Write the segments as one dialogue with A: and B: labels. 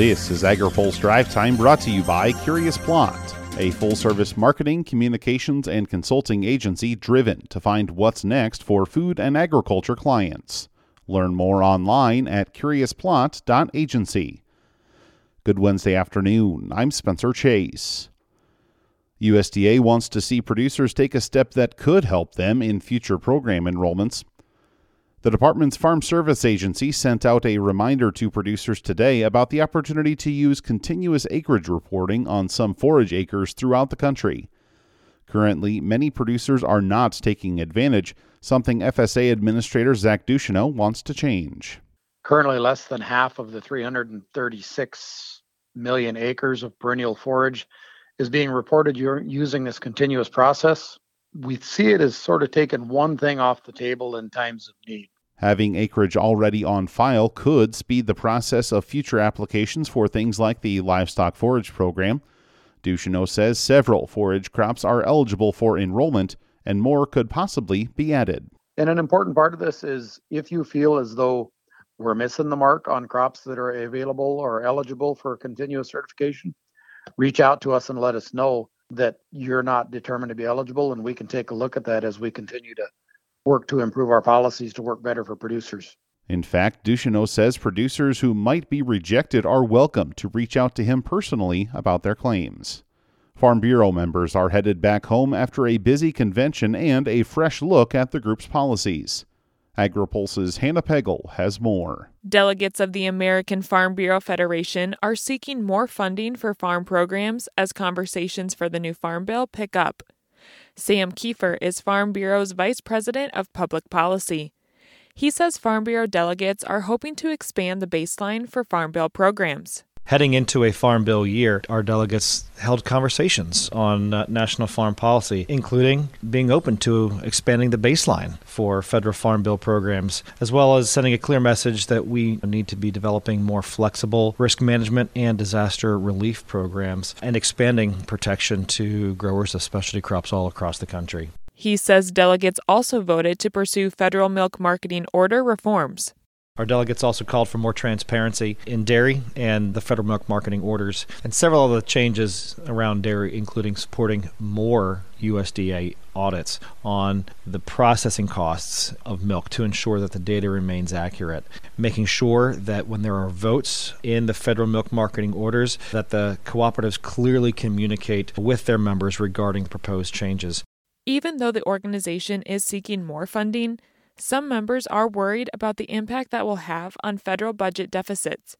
A: This is AgriPulse Drive Time brought to you by Curious Plot, a full service marketing, communications, and consulting agency driven to find what's next for food and agriculture clients. Learn more online at curiousplot.agency. Good Wednesday afternoon. I'm Spencer Chase. USDA wants to see producers take a step that could help them in future program enrollments. The department's Farm Service Agency sent out a reminder to producers today about the opportunity to use continuous acreage reporting on some forage acres throughout the country. Currently, many producers are not taking advantage, something FSA Administrator Zach Ducheneaux wants to change.
B: Currently, less than half of the 336 million acres of perennial forage is being reported using this continuous process we see it as sort of taking one thing off the table in times of need.
A: Having acreage already on file could speed the process of future applications for things like the livestock forage program. Ducheneaux says several forage crops are eligible for enrollment and more could possibly be added.
B: And an important part of this is if you feel as though we're missing the mark on crops that are available or eligible for continuous certification, reach out to us and let us know that you're not determined to be eligible, and we can take a look at that as we continue to work to improve our policies to work better for producers.
A: In fact, Ducheneaux says producers who might be rejected are welcome to reach out to him personally about their claims. Farm Bureau members are headed back home after a busy convention and a fresh look at the group's policies. AgriPulse's Hannah Pagel has more.
C: Delegates of the American Farm Bureau Federation are seeking more funding for farm programs as conversations for the new Farm Bill pick up. Sam Kieffer is Farm Bureau's Vice President of Public Policy. He says Farm Bureau delegates are hoping to expand the baseline for Farm Bill programs.
D: Heading into a Farm Bill year, our delegates held conversations on uh, national farm policy, including being open to expanding the baseline for federal Farm Bill programs, as well as sending a clear message that we need to be developing more flexible risk management and disaster relief programs and expanding protection to growers of specialty crops all across the country.
C: He says delegates also voted to pursue federal milk marketing order reforms.
D: Our delegates also called for more transparency in dairy and the federal milk marketing orders, and several other changes around dairy, including supporting more USDA audits on the processing costs of milk to ensure that the data remains accurate, making sure that when there are votes in the federal milk marketing orders that the cooperatives clearly communicate with their members regarding the proposed changes.
C: Even though the organization is seeking more funding, some members are worried about the impact that will have on federal budget deficits.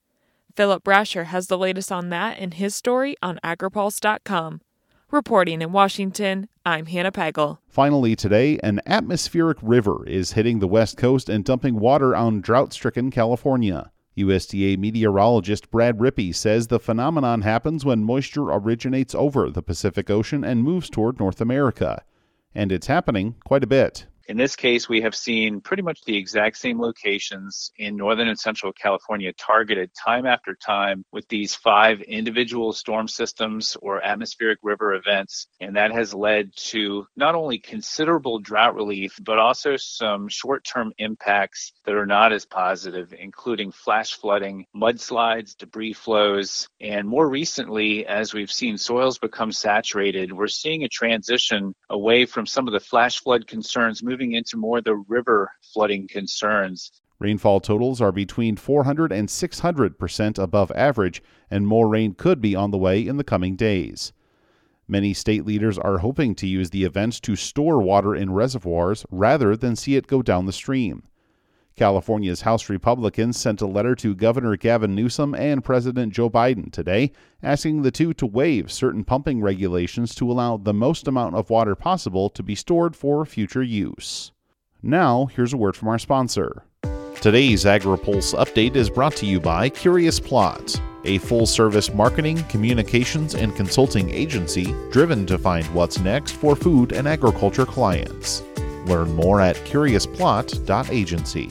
C: Philip Brasher has the latest on that in his story on agripulse.com. Reporting in Washington, I'm Hannah Pagel.
A: Finally, today, an atmospheric river is hitting the West Coast and dumping water on drought stricken California. USDA meteorologist Brad Rippey says the phenomenon happens when moisture originates over the Pacific Ocean and moves toward North America. And it's happening quite a bit.
E: In this case, we have seen pretty much the exact same locations in Northern and Central California targeted time after time with these five individual storm systems or atmospheric river events. And that has led to not only considerable drought relief, but also some short term impacts that are not as positive, including flash flooding, mudslides, debris flows, and more recently, as we've seen soils become saturated, we're seeing a transition away from some of the flash flood concerns moving moving into more the river flooding concerns.
A: Rainfall totals are between 400 and 600 percent above average, and more rain could be on the way in the coming days. Many state leaders are hoping to use the events to store water in reservoirs rather than see it go down the stream. California's House Republicans sent a letter to Governor Gavin Newsom and President Joe Biden today, asking the two to waive certain pumping regulations to allow the most amount of water possible to be stored for future use. Now, here's a word from our sponsor. Today's AgriPulse update is brought to you by Curious Plot, a full service marketing, communications, and consulting agency driven to find what's next for food and agriculture clients. Learn more at curiousplot.agency.